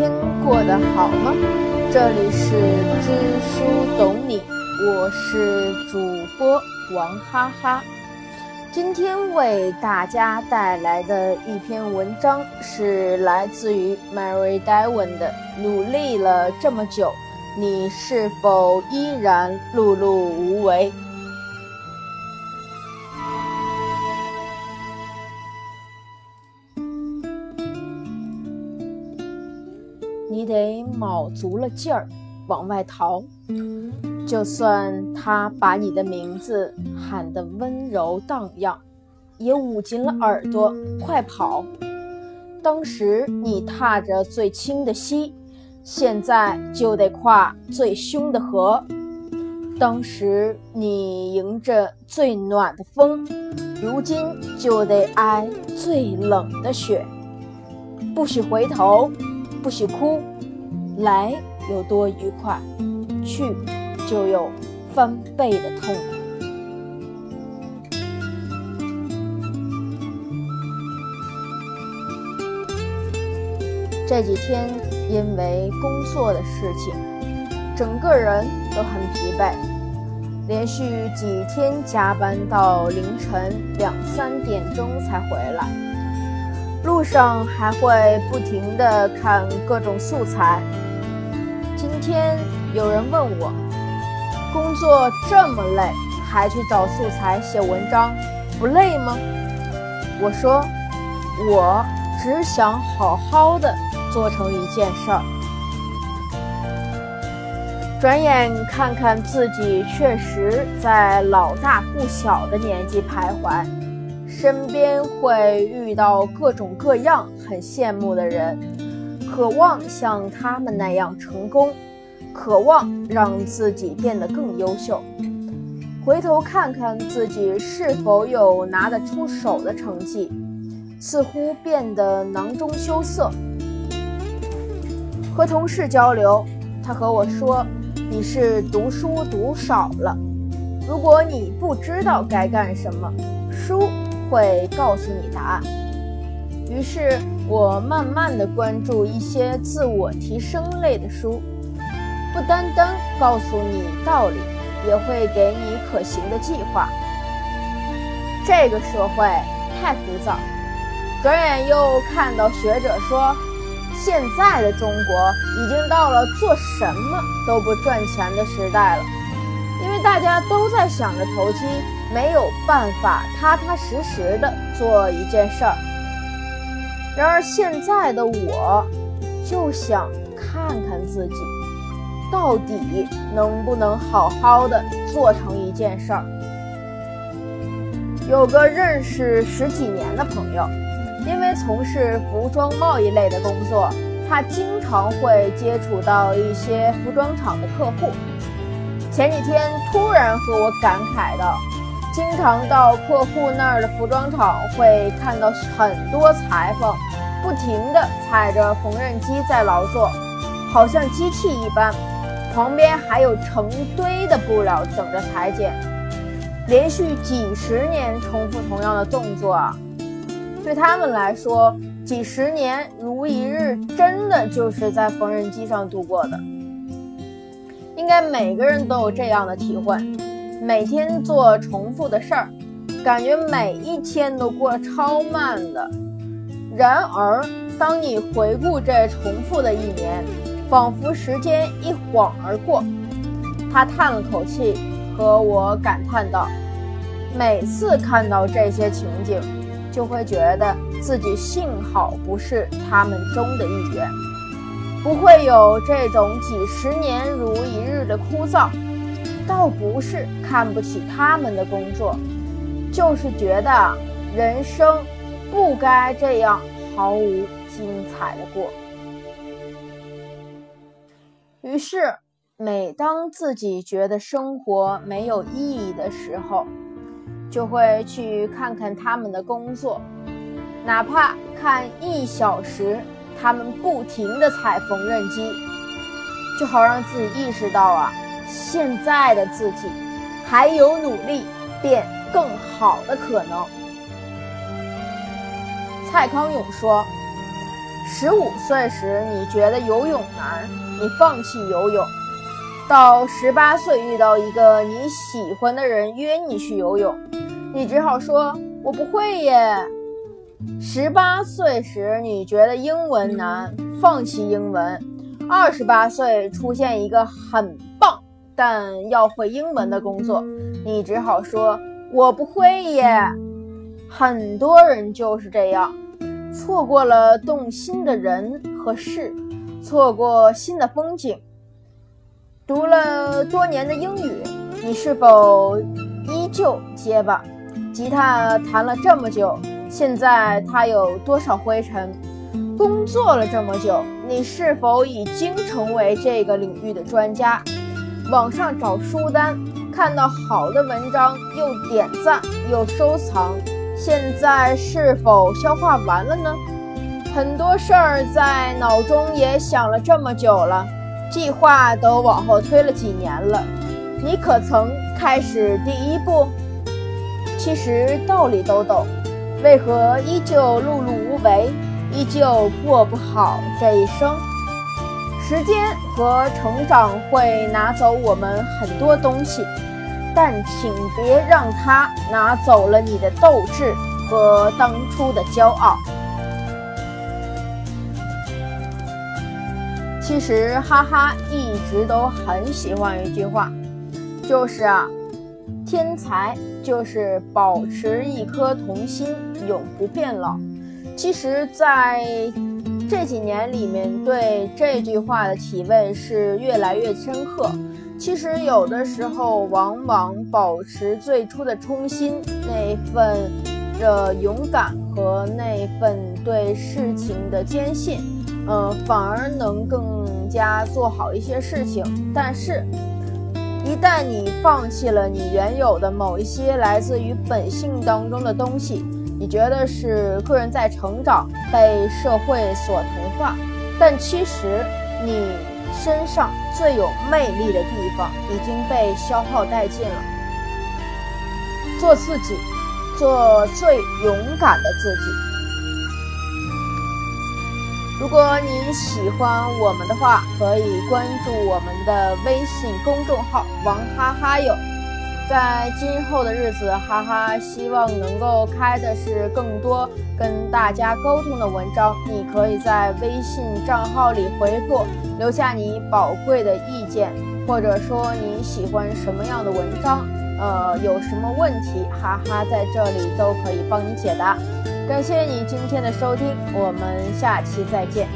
天过得好吗？这里是知书懂你，我是主播王哈哈。今天为大家带来的一篇文章是来自于 Mary Dawn 的《努力了这么久，你是否依然碌碌无为》？你得卯足了劲儿往外逃，就算他把你的名字喊得温柔荡漾，也捂紧了耳朵，快跑！当时你踏着最轻的溪，现在就得跨最凶的河；当时你迎着最暖的风，如今就得挨最冷的雪。不许回头！不许哭，来有多愉快，去就有翻倍的痛苦。这几天因为工作的事情，整个人都很疲惫，连续几天加班到凌晨两三点钟才回来。路上还会不停地看各种素材。今天有人问我，工作这么累，还去找素材写文章，不累吗？我说，我只想好好的做成一件事儿。转眼看看自己，确实在老大不小的年纪徘徊。身边会遇到各种各样很羡慕的人，渴望像他们那样成功，渴望让自己变得更优秀。回头看看自己是否有拿得出手的成绩，似乎变得囊中羞涩。和同事交流，他和我说：“你是读书读少了。如果你不知道该干什么，书。”会告诉你答案。于是我慢慢的关注一些自我提升类的书，不单单告诉你道理，也会给你可行的计划。这个社会太浮躁，转眼又看到学者说，现在的中国已经到了做什么都不赚钱的时代了，因为大家都在想着投机。没有办法踏踏实实的做一件事儿。然而现在的我，就想看看自己到底能不能好好的做成一件事儿。有个认识十几年的朋友，因为从事服装贸易类的工作，他经常会接触到一些服装厂的客户。前几天突然和我感慨道。经常到客户那儿的服装厂，会看到很多裁缝不停地踩着缝纫机在劳作，好像机器一般。旁边还有成堆的布料等着裁剪，连续几十年重复同样的动作啊！对他们来说，几十年如一日，真的就是在缝纫机上度过的。应该每个人都有这样的体会。每天做重复的事儿，感觉每一天都过超慢的。然而，当你回顾这重复的一年，仿佛时间一晃而过。他叹了口气，和我感叹道：“每次看到这些情景，就会觉得自己幸好不是他们中的一员，不会有这种几十年如一日的枯燥。”倒不是看不起他们的工作，就是觉得人生不该这样毫无精彩的过。于是，每当自己觉得生活没有意义的时候，就会去看看他们的工作，哪怕看一小时，他们不停的踩缝纫机，就好让自己意识到啊。现在的自己还有努力变更好的可能。蔡康永说：“十五岁时，你觉得游泳难，你放弃游泳；到十八岁遇到一个你喜欢的人约你去游泳，你只好说“我不会耶”。十八岁时，你觉得英文难，放弃英文；二十八岁出现一个很棒但要会英文的工作，你只好说“我不会耶”。很多人就是这样。错过了动心的人和事，错过新的风景。读了多年的英语，你是否依旧结巴？吉他弹了这么久，现在它有多少灰尘？工作了这么久，你是否已经成为这个领域的专家？网上找书单，看到好的文章又点赞又收藏。现在是否消化完了呢？很多事儿在脑中也想了这么久了，计划都往后推了几年了。你可曾开始第一步？其实道理都懂，为何依旧碌碌无为，依旧过不好这一生？时间和成长会拿走我们很多东西。但请别让他拿走了你的斗志和当初的骄傲。其实，哈哈一直都很喜欢一句话，就是啊，天才就是保持一颗童心，永不变老。其实，在这几年里面，对这句话的体味是越来越深刻。其实有的时候，往往保持最初的初心，那份的勇敢和那份对事情的坚信，呃，反而能更加做好一些事情。但是，一旦你放弃了你原有的某一些来自于本性当中的东西，你觉得是个人在成长，被社会所同化，但其实你。身上最有魅力的地方已经被消耗殆尽了。做自己，做最勇敢的自己。如果你喜欢我们的话，可以关注我们的微信公众号“王哈哈友”。在今后的日子，哈哈希望能够开的是更多跟大家沟通的文章。你可以在微信账号里回复，留下你宝贵的意见，或者说你喜欢什么样的文章，呃，有什么问题，哈哈在这里都可以帮你解答。感谢你今天的收听，我们下期再见。